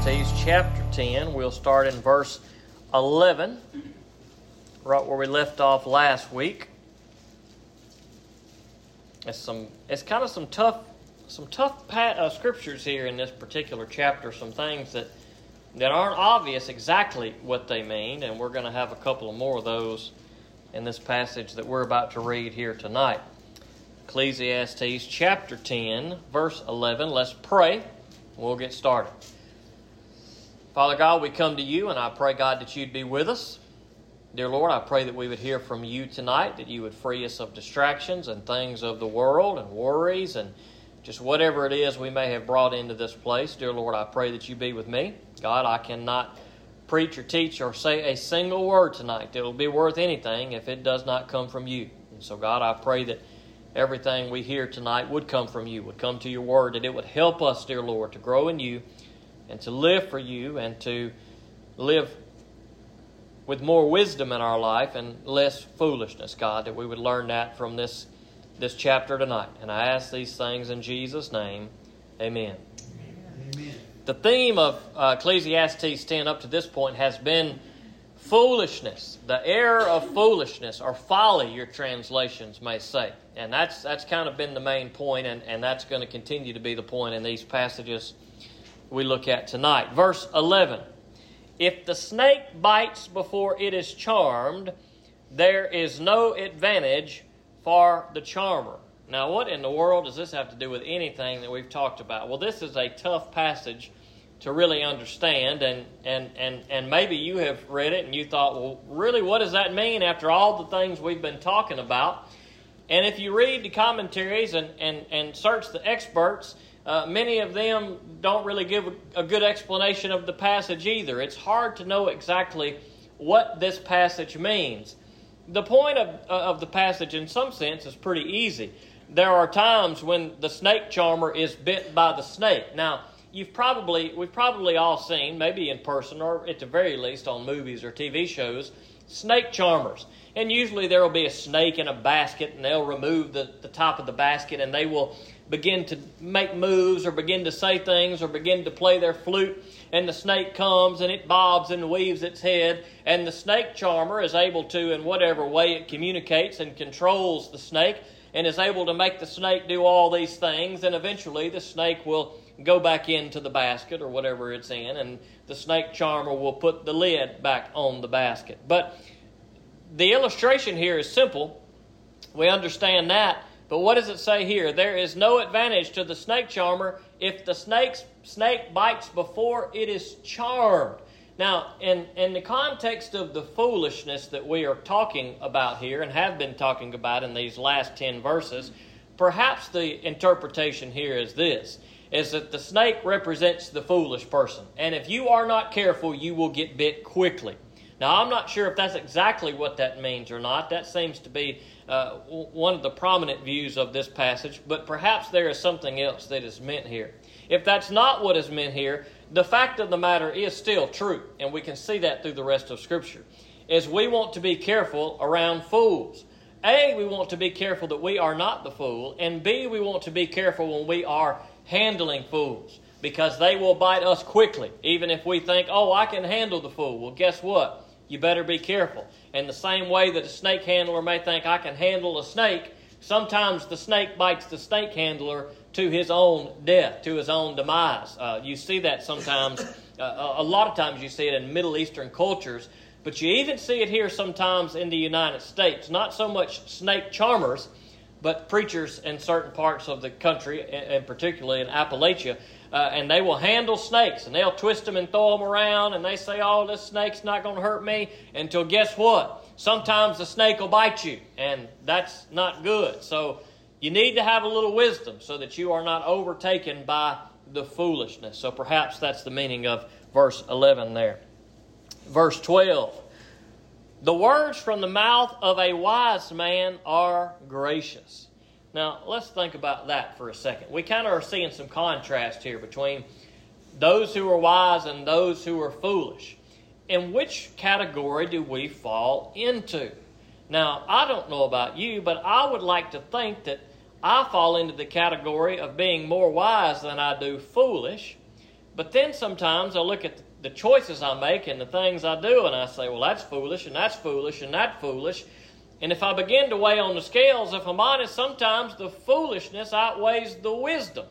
Ecclesiastes chapter 10. We'll start in verse 11, right where we left off last week. It's some it's kind of some tough some tough uh, scriptures here in this particular chapter, some things that that aren't obvious exactly what they mean, and we're going to have a couple of more of those in this passage that we're about to read here tonight. Ecclesiastes chapter 10, verse 11. Let's pray. We'll get started. Father God, we come to you, and I pray, God, that you'd be with us. Dear Lord, I pray that we would hear from you tonight, that you would free us of distractions and things of the world and worries and just whatever it is we may have brought into this place. Dear Lord, I pray that you be with me. God, I cannot preach or teach or say a single word tonight that will be worth anything if it does not come from you. And so, God, I pray that everything we hear tonight would come from you, would come to your word, that it would help us, dear Lord, to grow in you and to live for you and to live with more wisdom in our life and less foolishness, God, that we would learn that from this, this chapter tonight. And I ask these things in Jesus' name. Amen. Amen. The theme of uh, Ecclesiastes 10 up to this point has been foolishness, the error of foolishness, or folly, your translations may say. And that's, that's kind of been the main point, and, and that's going to continue to be the point in these passages we look at tonight. Verse 11 If the snake bites before it is charmed, there is no advantage for the charmer. Now, what in the world does this have to do with anything that we've talked about? Well, this is a tough passage to really understand, and, and, and, and maybe you have read it and you thought, well, really, what does that mean after all the things we've been talking about? And if you read the commentaries and, and, and search the experts, uh, many of them don't really give a, good explanation of the passage either. It's hard to know exactly what this passage means. The point of, uh, of the passage, in some sense, is pretty easy. There are times when the snake charmer is bit by the snake. Now, you've probably we've probably all seen, maybe in person or at the very least on movies or TV shows, snake charmers. And usually there will be a snake in a basket, and they'll remove the, the top of the basket, and they will begin to make moves or begin to say things or begin to play their flute and the snake comes and it bobs and weaves its head and the snake charmer is able to in whatever way it communicates and controls the snake and is able to make the snake do all these things and eventually the snake will go back into the basket or whatever it's in and the snake charmer will put the lid back on the basket. But the illustration here is simple. We understand that but what does it say here? There is no advantage to the snake charmer if the snake's, snake bites before it is charmed. Now, in, in the context of the foolishness that we are talking about here and have been talking about in these last 10 verses, perhaps the interpretation here is this is that the snake represents the foolish person. And if you are not careful, you will get bit quickly. Now, I'm not sure if that's exactly what that means or not. That seems to be uh, one of the prominent views of this passage, but perhaps there is something else that is meant here. If that's not what is meant here, the fact of the matter is still true, and we can see that through the rest of Scripture. Is we want to be careful around fools. A, we want to be careful that we are not the fool, and B, we want to be careful when we are handling fools because they will bite us quickly, even if we think, oh, I can handle the fool. Well, guess what? You better be careful. And the same way that a snake handler may think I can handle a snake, sometimes the snake bites the snake handler to his own death, to his own demise. Uh, you see that sometimes, uh, a lot of times you see it in Middle Eastern cultures, but you even see it here sometimes in the United States. Not so much snake charmers, but preachers in certain parts of the country, and particularly in Appalachia, uh, and they will handle snakes and they'll twist them and throw them around and they say, oh, this snake's not going to hurt me until guess what? Sometimes the snake will bite you and that's not good. So you need to have a little wisdom so that you are not overtaken by the foolishness. So perhaps that's the meaning of verse 11 there. Verse 12. The words from the mouth of a wise man are gracious. Now, let's think about that for a second. We kind of are seeing some contrast here between those who are wise and those who are foolish. In which category do we fall into? Now, I don't know about you, but I would like to think that I fall into the category of being more wise than I do foolish. But then sometimes I look at the choices I make and the things I do, and I say, well, that's foolish, and that's foolish, and that's foolish. And if I begin to weigh on the scales, if I'm honest, sometimes the foolishness outweighs the wisdom.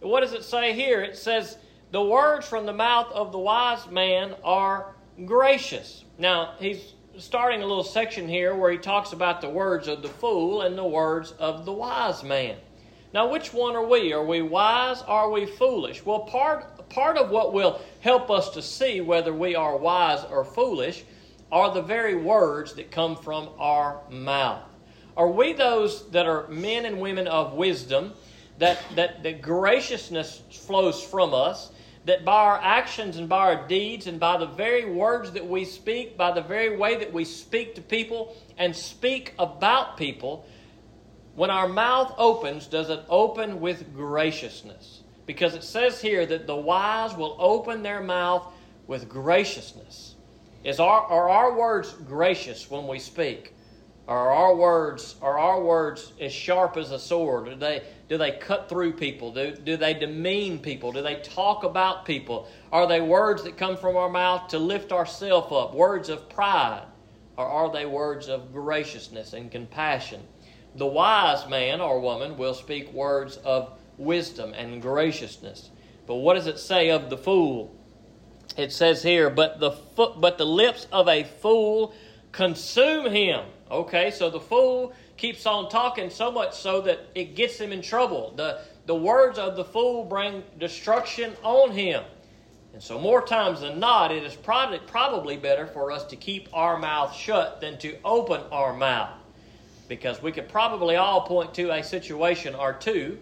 What does it say here? It says, the words from the mouth of the wise man are gracious. Now, he's starting a little section here where he talks about the words of the fool and the words of the wise man. Now, which one are we? Are we wise? Are we foolish? Well, part, part of what will help us to see whether we are wise or foolish are the very words that come from our mouth. Are we those that are men and women of wisdom, that, that, that graciousness flows from us, that by our actions and by our deeds and by the very words that we speak, by the very way that we speak to people and speak about people, when our mouth opens, does it open with graciousness? Because it says here that the wise will open their mouth with graciousness. Is our, are our words gracious when we speak? Are our words are our words as sharp as a sword? Do they do they cut through people? Do, do they demean people? Do they talk about people? Are they words that come from our mouth to lift ourselves up? Words of pride? Or are they words of graciousness and compassion? The wise man or woman will speak words of wisdom and graciousness. But what does it say of the fool? It says here, but the foot, but the lips of a fool consume him. Okay, so the fool keeps on talking so much so that it gets him in trouble. The, the words of the fool bring destruction on him. And so, more times than not, it is probably, probably better for us to keep our mouth shut than to open our mouth. Because we could probably all point to a situation or two,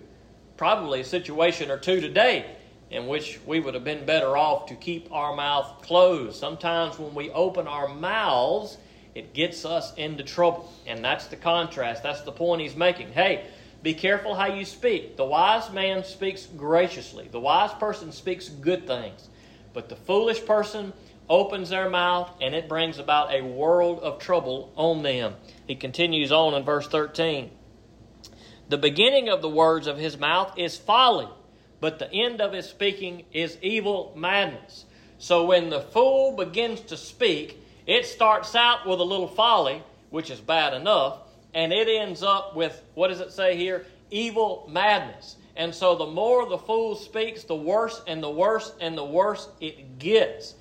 probably a situation or two today, in which we would have been better off to keep our mouth closed. Sometimes when we open our mouths, it gets us into trouble. And that's the contrast. That's the point he's making. Hey, be careful how you speak. The wise man speaks graciously, the wise person speaks good things. But the foolish person opens their mouth and it brings about a world of trouble on them. He continues on in verse 13. The beginning of the words of his mouth is folly, but the end of his speaking is evil madness. So when the fool begins to speak, it starts out with a little folly, which is bad enough, and it ends up with, what does it say here? Evil madness. And so the more the fool speaks, the worse and the worse and the worse it gets.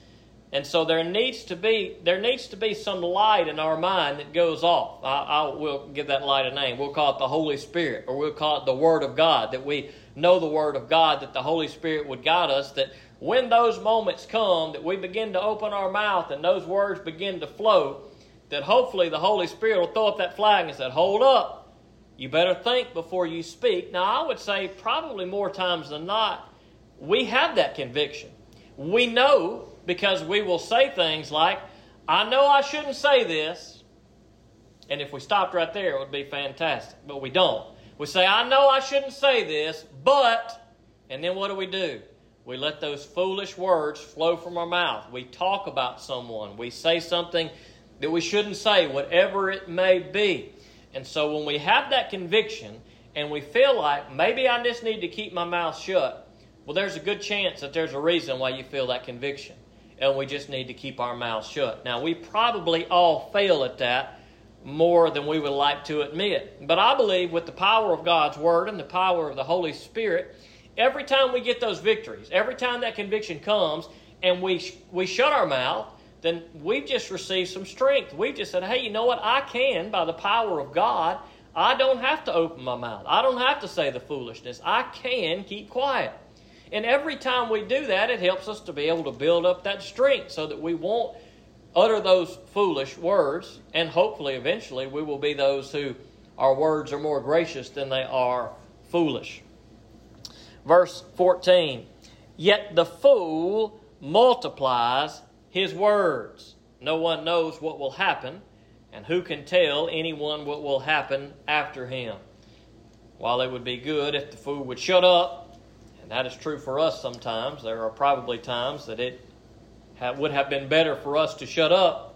And so there needs to be there needs to be some light in our mind that goes off. I, I will give that light a name. We'll call it the Holy Spirit, or we'll call it the Word of God. That we know the Word of God, that the Holy Spirit would guide us. That when those moments come that we begin to open our mouth and those words begin to flow, that hopefully the Holy Spirit will throw up that flag and say, Hold up, you better think before you speak. Now, I would say probably more times than not, we have that conviction. We know because we will say things like, I know I shouldn't say this. And if we stopped right there, it would be fantastic. But we don't. We say, I know I shouldn't say this, but, and then what do we do? We let those foolish words flow from our mouth. We talk about someone. We say something that we shouldn't say, whatever it may be. And so when we have that conviction and we feel like maybe I just need to keep my mouth shut, well, there's a good chance that there's a reason why you feel that conviction. And we just need to keep our mouths shut. Now, we probably all fail at that more than we would like to admit. But I believe with the power of God's Word and the power of the Holy Spirit, every time we get those victories, every time that conviction comes, and we we shut our mouth, then we've just received some strength. We've just said, hey, you know what? I can, by the power of God, I don't have to open my mouth. I don't have to say the foolishness. I can keep quiet. And every time we do that, it helps us to be able to build up that strength so that we won't utter those foolish words. And hopefully, eventually, we will be those who our words are more gracious than they are foolish. Verse 14 Yet the fool multiplies his words. No one knows what will happen, and who can tell anyone what will happen after him? While it would be good if the fool would shut up, and that is true for us sometimes, there are probably times that it would have been better for us to shut up.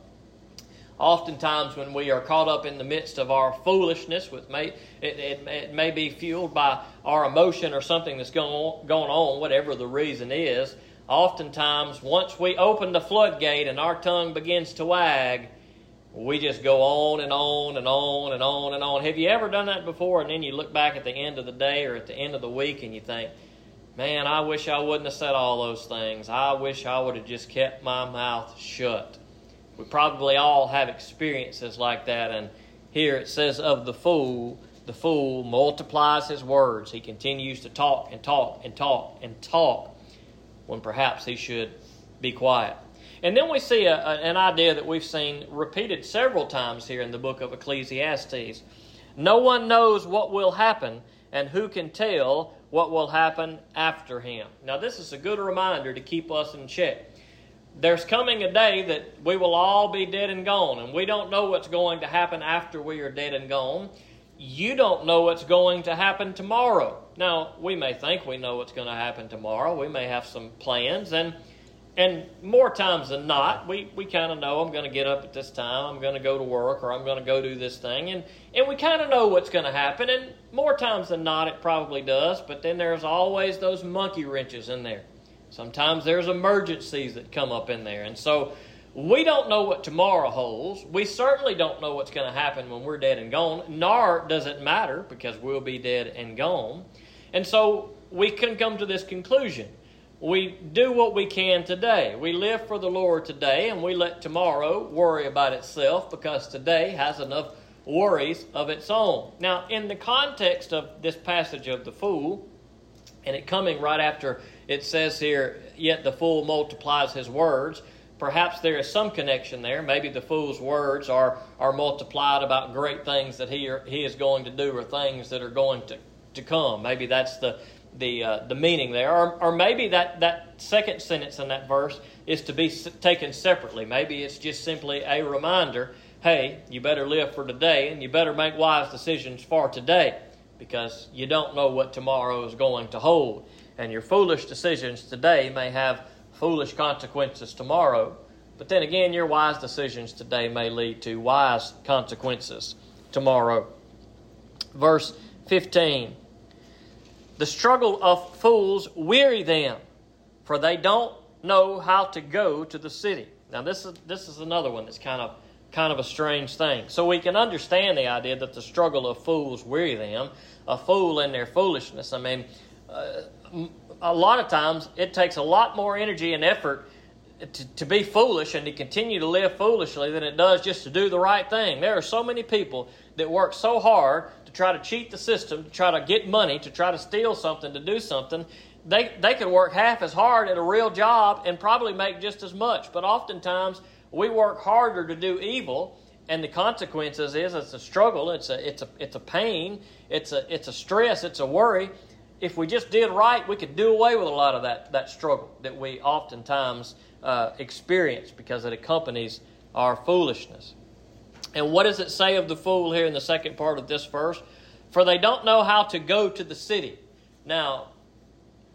oftentimes when we are caught up in the midst of our foolishness, with may, it, it, it may be fueled by our emotion or something that's going on, going on, whatever the reason is. Oftentimes, once we open the floodgate and our tongue begins to wag, we just go on and on and on and on and on. Have you ever done that before? And then you look back at the end of the day or at the end of the week and you think, man, I wish I wouldn't have said all those things. I wish I would have just kept my mouth shut. We probably all have experiences like that. And here it says of the fool, the fool multiplies his words. He continues to talk and talk and talk and talk when perhaps he should be quiet. And then we see a, an idea that we've seen repeated several times here in the book of Ecclesiastes. No one knows what will happen, and who can tell what will happen after him. Now, this is a good reminder to keep us in check there's coming a day that we will all be dead and gone, and we don't know what's going to happen after we are dead and gone. You don't know what's going to happen tomorrow. Now, we may think we know what's going to happen tomorrow. We may have some plans, and and more times than not, we, we kind of know I'm going to get up at this time, I'm going to go to work, or I'm going to go do this thing, and, and we kind of know what's going to happen, and more times than not, it probably does, but then there's always those monkey wrenches in there Sometimes there's emergencies that come up in there. And so we don't know what tomorrow holds. We certainly don't know what's going to happen when we're dead and gone, nor does it matter because we'll be dead and gone. And so we can come to this conclusion. We do what we can today. We live for the Lord today, and we let tomorrow worry about itself because today has enough worries of its own. Now, in the context of this passage of the fool, and it coming right after it says here, yet the fool multiplies his words. Perhaps there is some connection there. Maybe the fool's words are, are multiplied about great things that he, he is going to do or things that are going to, to come. Maybe that's the, the, uh, the meaning there. Or, or maybe that, that second sentence in that verse is to be taken separately. Maybe it's just simply a reminder hey, you better live for today and you better make wise decisions for today because you don't know what tomorrow is going to hold. And your foolish decisions today may have foolish consequences tomorrow. But then again, your wise decisions today may lead to wise consequences tomorrow. Verse 15 The struggle of fools weary them, for they don't know how to go to the city. Now, this is, this is another one that's kind of kind of a strange thing. So we can understand the idea that the struggle of fools weary them, a fool in their foolishness. I mean, uh, a lot of times it takes a lot more energy and effort to, to be foolish and to continue to live foolishly than it does just to do the right thing. There are so many people that work so hard to try to cheat the system, to try to get money, to try to steal something, to do something. They, they could work half as hard at a real job and probably make just as much. But oftentimes we work harder to do evil and the consequences is it's a struggle it's a it's a it's a pain it's a it's a stress it's a worry if we just did right, we could do away with a lot of that, that struggle that we oftentimes uh, experience because it accompanies our foolishness. And what does it say of the fool here in the second part of this verse? For they don't know how to go to the city. Now,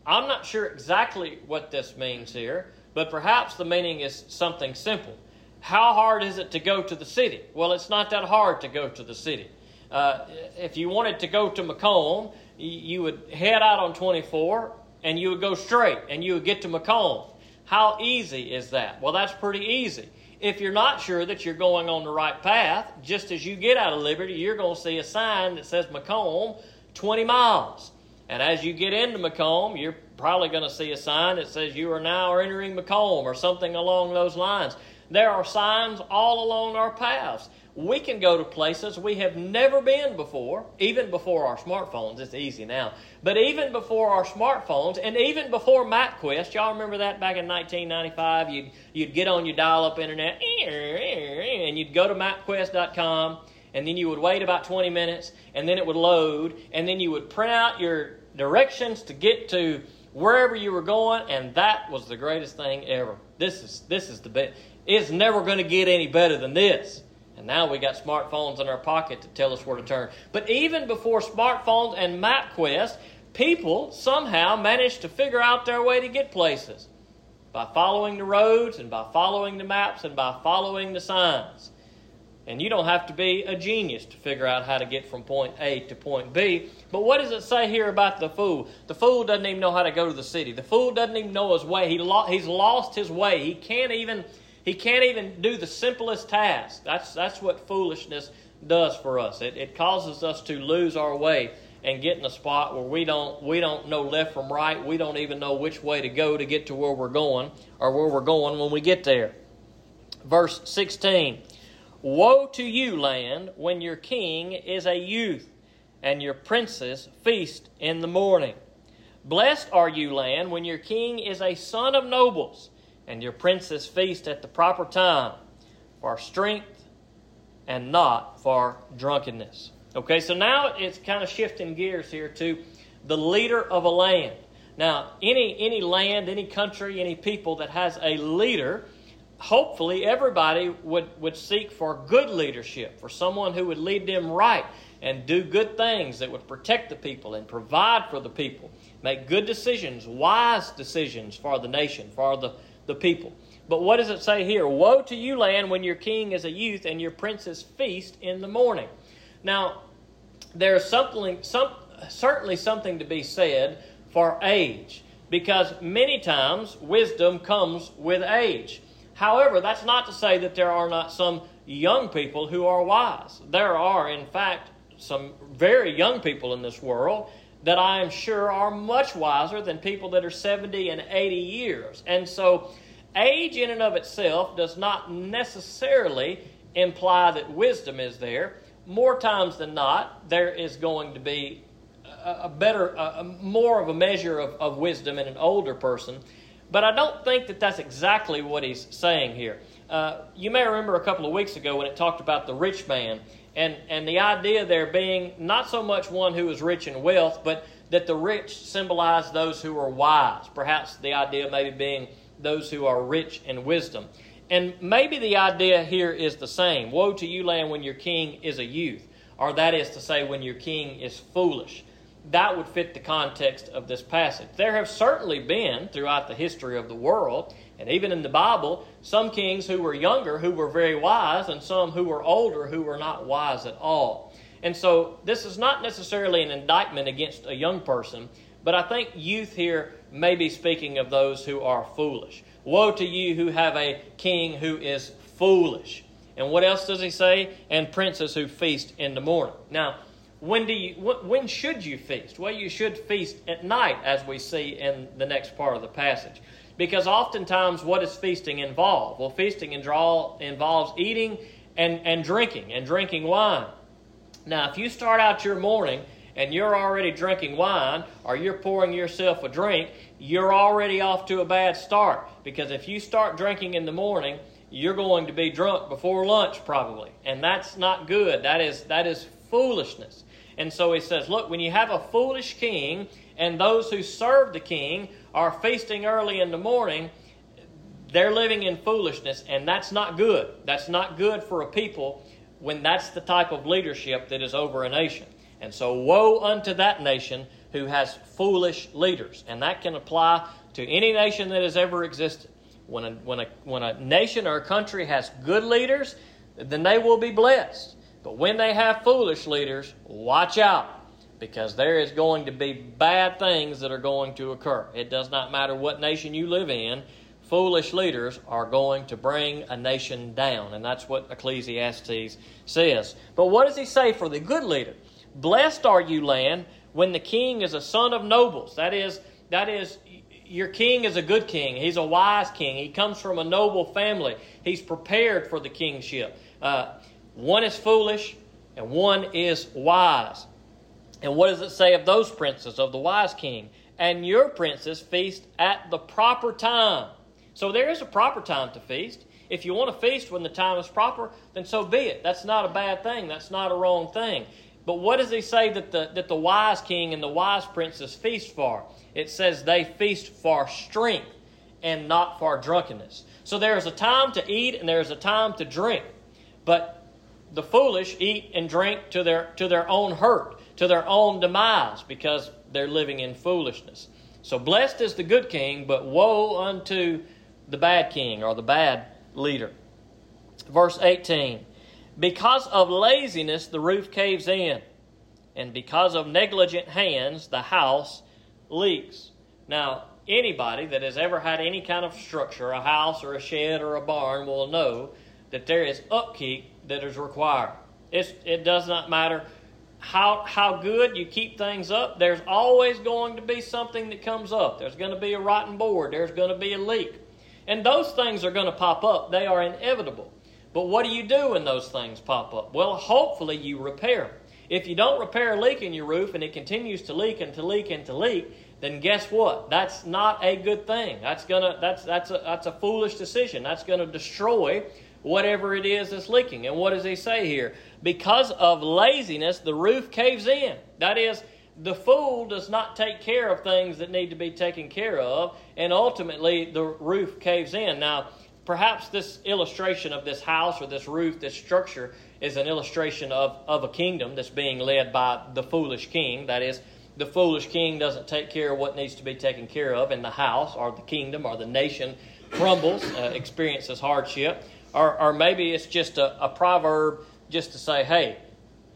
I'm not sure exactly what this means here, but perhaps the meaning is something simple. How hard is it to go to the city? Well, it's not that hard to go to the city. Uh, if you wanted to go to Macomb, you would head out on 24 and you would go straight and you would get to Macomb. How easy is that? Well, that's pretty easy. If you're not sure that you're going on the right path, just as you get out of Liberty, you're going to see a sign that says Macomb 20 miles. And as you get into Macomb, you're probably going to see a sign that says you are now entering Macomb or something along those lines. There are signs all along our paths we can go to places we have never been before, even before our smartphones. It's easy now. But even before our smartphones and even before MapQuest, y'all remember that back in 1995? You'd, you'd get on your dial up internet and you'd go to mapquest.com and then you would wait about 20 minutes and then it would load and then you would print out your directions to get to wherever you were going and that was the greatest thing ever. This is, this is the best. It's never going to get any better than this. And now we got smartphones in our pocket to tell us where to turn. But even before smartphones and MapQuest, people somehow managed to figure out their way to get places by following the roads and by following the maps and by following the signs. And you don't have to be a genius to figure out how to get from point A to point B. But what does it say here about the fool? The fool doesn't even know how to go to the city. The fool doesn't even know his way. He lo- he's lost his way. He can't even he can't even do the simplest task. That's that's what foolishness does for us. It, it causes us to lose our way and get in a spot where we don't we don't know left from right. We don't even know which way to go to get to where we're going or where we're going when we get there. Verse 16. Woe to you, land, when your king is a youth, and your princes feast in the morning. Blessed are you, land, when your king is a son of nobles, and your princes feast at the proper time, for strength and not for drunkenness. Okay, so now it's kind of shifting gears here to the leader of a land. Now, any any land, any country, any people that has a leader hopefully everybody would, would seek for good leadership, for someone who would lead them right and do good things that would protect the people and provide for the people, make good decisions, wise decisions for the nation, for the, the people. But what does it say here? Woe to you, land, when your king is a youth and your princes feast in the morning. Now, there's something, some, certainly something to be said for age, because many times wisdom comes with age. However, that's not to say that there are not some young people who are wise. There are, in fact, some very young people in this world that I am sure are much wiser than people that are 70 and 80 years. And so, age in and of itself does not necessarily imply that wisdom is there. More times than not, there is going to be a, better, a, more of a measure of, of wisdom in an older person but I don't think that that's exactly what he's saying here. Uh, you may remember a couple of weeks ago when it talked about the rich man, and, and the idea there being not so much one who is rich in wealth, but that the rich symbolize those who are wise. Perhaps the idea maybe being those who are rich in wisdom. And maybe the idea here is the same Woe to you, land, when your king is a youth, or that is to say, when your king is foolish that would fit the context of this passage. There have certainly been, throughout the history of the world, and even in the Bible, some kings who were younger who were very wise, and some who were older who were not wise at all. And so, this is not necessarily an indictment against a young person, but I think youth here may be speaking of those who are foolish. Woe to you who have a king who is foolish. And what else does he say? And princes who feast in the morning. Now, when do you when should you feast well you should feast at night as we see in the next part of the passage because oftentimes what does feasting involve? Well feasting involves eating and, and drinking and drinking wine. Now if you start out your morning and you're already drinking wine or you're pouring yourself a drink you're already off to a bad start. Because if you start drinking in the morning you're going to be drunk before lunch probably. And that's not good. That is that is foolishness. And so he says, Look, when you have a foolish king and those who serve the king are feasting early in the morning, they're living in foolishness, and that's not good. That's not good for a people when that's the type of leadership that is over a nation. And so, woe unto that nation who has foolish leaders. And that can apply to any nation that has ever existed. When a, when a, when a nation or a country has good leaders, then they will be blessed. But when they have foolish leaders, watch out because there is going to be bad things that are going to occur. It does not matter what nation you live in, foolish leaders are going to bring a nation down. And that's what Ecclesiastes says. But what does he say for the good leader? Blessed are you, land, when the king is a son of nobles. That is, that is, your king is a good king. He's a wise king. He comes from a noble family. He's prepared for the kingship. Uh, one is foolish and one is wise. And what does it say of those princes, of the wise king? And your princes feast at the proper time. So there is a proper time to feast. If you want to feast when the time is proper, then so be it. That's not a bad thing. That's not a wrong thing. But what does he say that the, that the wise king and the wise princes feast for? It says they feast for strength and not for drunkenness. So there is a time to eat and there is a time to drink. But the foolish eat and drink to their, to their own hurt, to their own demise, because they're living in foolishness. So blessed is the good king, but woe unto the bad king or the bad leader. Verse 18 Because of laziness, the roof caves in. And because of negligent hands, the house leaks. Now, anybody that has ever had any kind of structure, a house or a shed or a barn, will know that there is upkeep that is required. It's, it does not matter how, how good you keep things up, there's always going to be something that comes up. There's going to be a rotten board, there's going to be a leak. And those things are going to pop up, they are inevitable. But what do you do when those things pop up? Well, hopefully you repair. If you don't repair a leak in your roof and it continues to leak and to leak and to leak, then guess what? That's not a good thing. That's gonna that's that's a that's a foolish decision. That's gonna destroy whatever it is that's leaking. And what does he say here? Because of laziness, the roof caves in. That is, the fool does not take care of things that need to be taken care of, and ultimately the roof caves in. Now, perhaps this illustration of this house or this roof, this structure, is an illustration of, of a kingdom that's being led by the foolish king. That is, the foolish king doesn't take care of what needs to be taken care of, and the house or the kingdom or the nation crumbles, uh, experiences hardship. Or, or maybe it's just a, a proverb just to say, hey,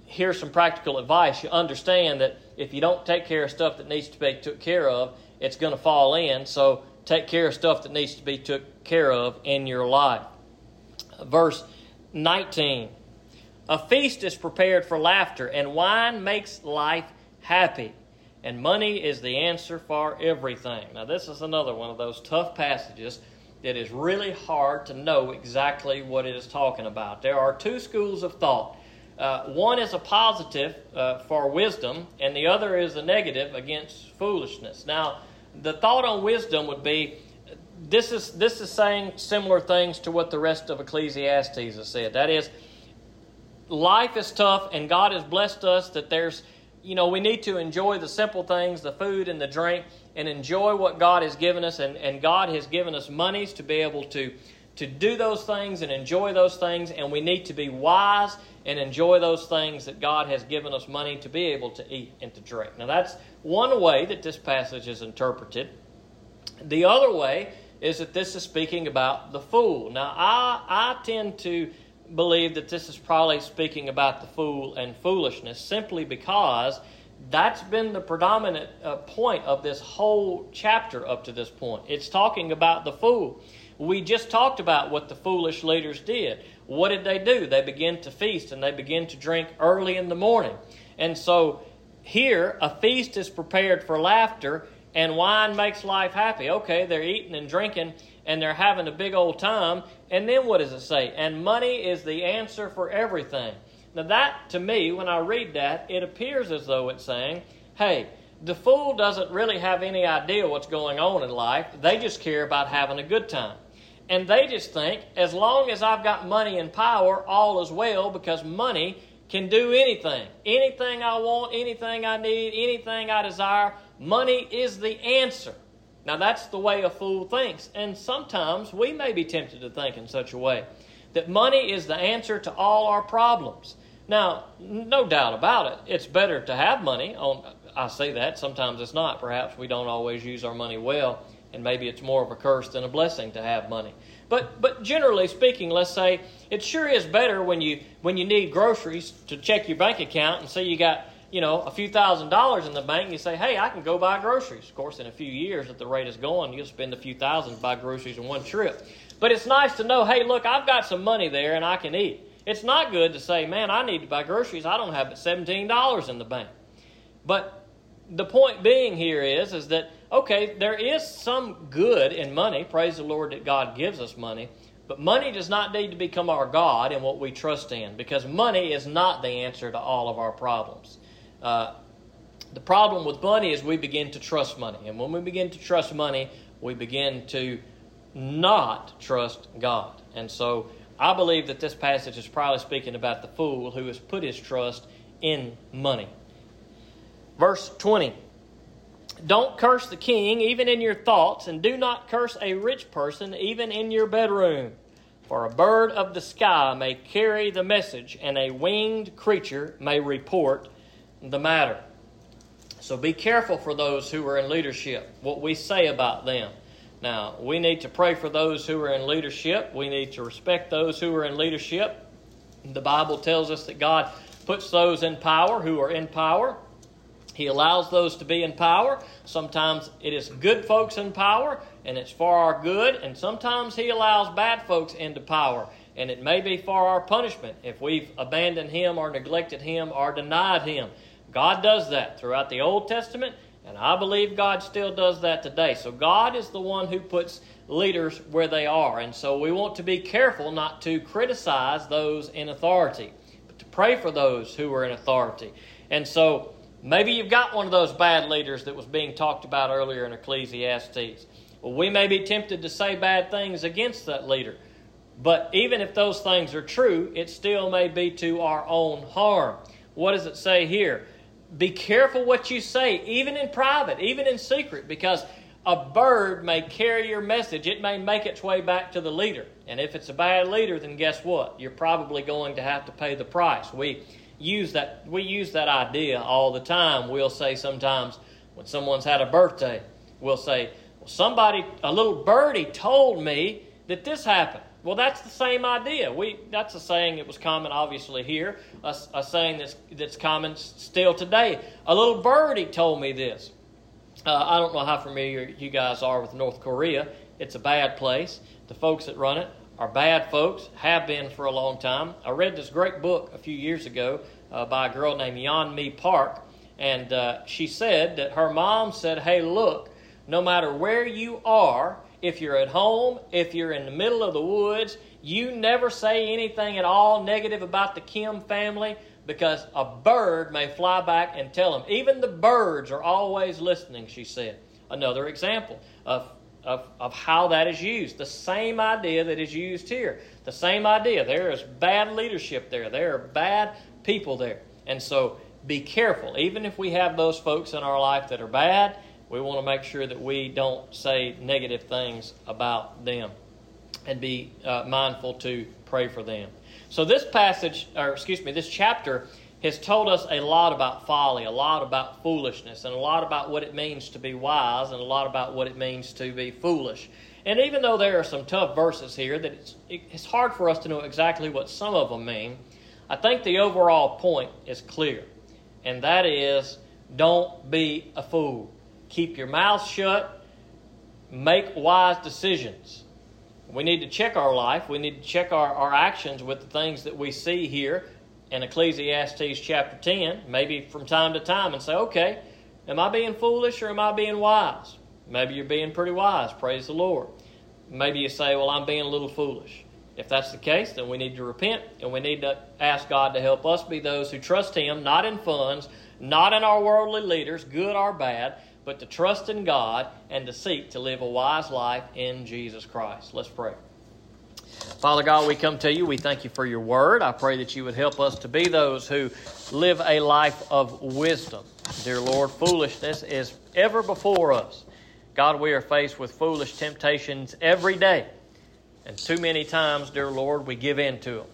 here's some practical advice. You understand that if you don't take care of stuff that needs to be took care of, it's going to fall in. So take care of stuff that needs to be took care of in your life. Verse 19 A feast is prepared for laughter, and wine makes life happy. And money is the answer for everything. Now, this is another one of those tough passages that is really hard to know exactly what it is talking about. There are two schools of thought. Uh, one is a positive uh, for wisdom, and the other is a negative against foolishness. Now, the thought on wisdom would be this is this is saying similar things to what the rest of Ecclesiastes has said. That is, life is tough, and God has blessed us that there's you know we need to enjoy the simple things, the food and the drink, and enjoy what God has given us. And, and God has given us monies to be able to, to do those things and enjoy those things. And we need to be wise and enjoy those things that God has given us money to be able to eat and to drink. Now, that's one way that this passage is interpreted. The other way is that this is speaking about the fool. Now, I, I tend to believe that this is probably speaking about the fool and foolishness simply because that's been the predominant uh, point of this whole chapter up to this point. It's talking about the fool. We just talked about what the foolish leaders did. What did they do? They began to feast and they began to drink early in the morning. And so here, a feast is prepared for laughter, and wine makes life happy. Okay, they're eating and drinking and they're having a big old time. And then what does it say? And money is the answer for everything. Now, that to me, when I read that, it appears as though it's saying, hey, the fool doesn't really have any idea what's going on in life. They just care about having a good time. And they just think, as long as I've got money and power, all is well because money can do anything. Anything I want, anything I need, anything I desire, money is the answer. Now, that's the way a fool thinks. And sometimes we may be tempted to think in such a way that money is the answer to all our problems. Now, no doubt about it, it's better to have money. On, I say that. Sometimes it's not. Perhaps we don't always use our money well, and maybe it's more of a curse than a blessing to have money. But, but generally speaking, let's say it sure is better when you, when you need groceries to check your bank account and say you got you know, a few thousand dollars in the bank, you say, hey, I can go buy groceries. Of course, in a few years, at the rate it's going, you'll spend a few thousand to buy groceries in one trip. But it's nice to know, hey, look, I've got some money there and I can eat. It's not good to say, man, I need to buy groceries. I don't have but $17 in the bank. But the point being here is, is that, okay, there is some good in money. Praise the Lord that God gives us money. But money does not need to become our God and what we trust in because money is not the answer to all of our problems. Uh, the problem with money is we begin to trust money. And when we begin to trust money, we begin to not trust God. And so I believe that this passage is probably speaking about the fool who has put his trust in money. Verse 20 Don't curse the king even in your thoughts, and do not curse a rich person even in your bedroom. For a bird of the sky may carry the message, and a winged creature may report the matter. So be careful for those who are in leadership, what we say about them. Now, we need to pray for those who are in leadership. We need to respect those who are in leadership. The Bible tells us that God puts those in power who are in power. He allows those to be in power. Sometimes it is good folks in power, and it's for our good, and sometimes He allows bad folks into power, and it may be for our punishment if we've abandoned Him or neglected Him or denied Him. God does that throughout the Old Testament, and I believe God still does that today. So God is the one who puts leaders where they are, and so we want to be careful not to criticize those in authority, but to pray for those who are in authority. And so maybe you've got one of those bad leaders that was being talked about earlier in Ecclesiastes. Well, we may be tempted to say bad things against that leader. But even if those things are true, it still may be to our own harm. What does it say here? Be careful what you say, even in private, even in secret, because a bird may carry your message. It may make its way back to the leader. And if it's a bad leader, then guess what? You're probably going to have to pay the price. We use that we use that idea all the time. We'll say sometimes when someone's had a birthday, we'll say, well, somebody, a little birdie told me that this happened. Well, that's the same idea. We that's a saying that was common, obviously here. A, a saying that's that's common still today. A little birdie told me this. Uh, I don't know how familiar you guys are with North Korea. It's a bad place. The folks that run it are bad folks, have been for a long time. I read this great book a few years ago uh, by a girl named Yeon-mi Park, and uh, she said that her mom said, Hey, look, no matter where you are, if you're at home, if you're in the middle of the woods, you never say anything at all negative about the Kim family because a bird may fly back and tell them. Even the birds are always listening, she said. Another example of, of, of how that is used. The same idea that is used here. The same idea. There is bad leadership there, there are bad people there. And so be careful. Even if we have those folks in our life that are bad, we want to make sure that we don't say negative things about them and be uh, mindful to pray for them. So, this passage, or excuse me, this chapter has told us a lot about folly, a lot about foolishness, and a lot about what it means to be wise, and a lot about what it means to be foolish. And even though there are some tough verses here that it's, it's hard for us to know exactly what some of them mean, I think the overall point is clear, and that is don't be a fool. Keep your mouth shut, make wise decisions. We need to check our life. We need to check our, our actions with the things that we see here in Ecclesiastes chapter 10, maybe from time to time, and say, okay, am I being foolish or am I being wise? Maybe you're being pretty wise. Praise the Lord. Maybe you say, well, I'm being a little foolish. If that's the case, then we need to repent and we need to ask God to help us be those who trust Him, not in funds, not in our worldly leaders, good or bad, but to trust in God and to seek to live a wise life in Jesus Christ. Let's pray. Father God, we come to you. We thank you for your word. I pray that you would help us to be those who live a life of wisdom. Dear Lord, foolishness is ever before us. God, we are faced with foolish temptations every day. And too many times, dear Lord, we give in to them.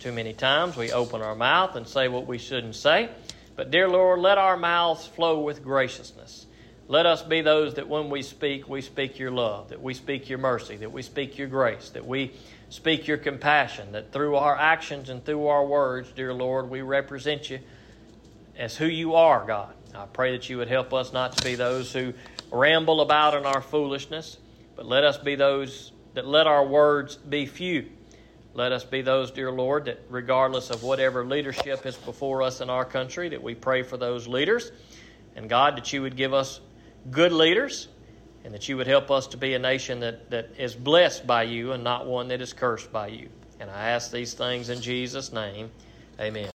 Too many times we open our mouth and say what we shouldn't say. But, dear Lord, let our mouths flow with graciousness. Let us be those that when we speak, we speak your love, that we speak your mercy, that we speak your grace, that we speak your compassion, that through our actions and through our words, dear Lord, we represent you as who you are, God. I pray that you would help us not to be those who ramble about in our foolishness, but let us be those that let our words be few. Let us be those, dear Lord, that regardless of whatever leadership is before us in our country, that we pray for those leaders. And God, that you would give us good leaders, and that you would help us to be a nation that, that is blessed by you and not one that is cursed by you. And I ask these things in Jesus' name. Amen.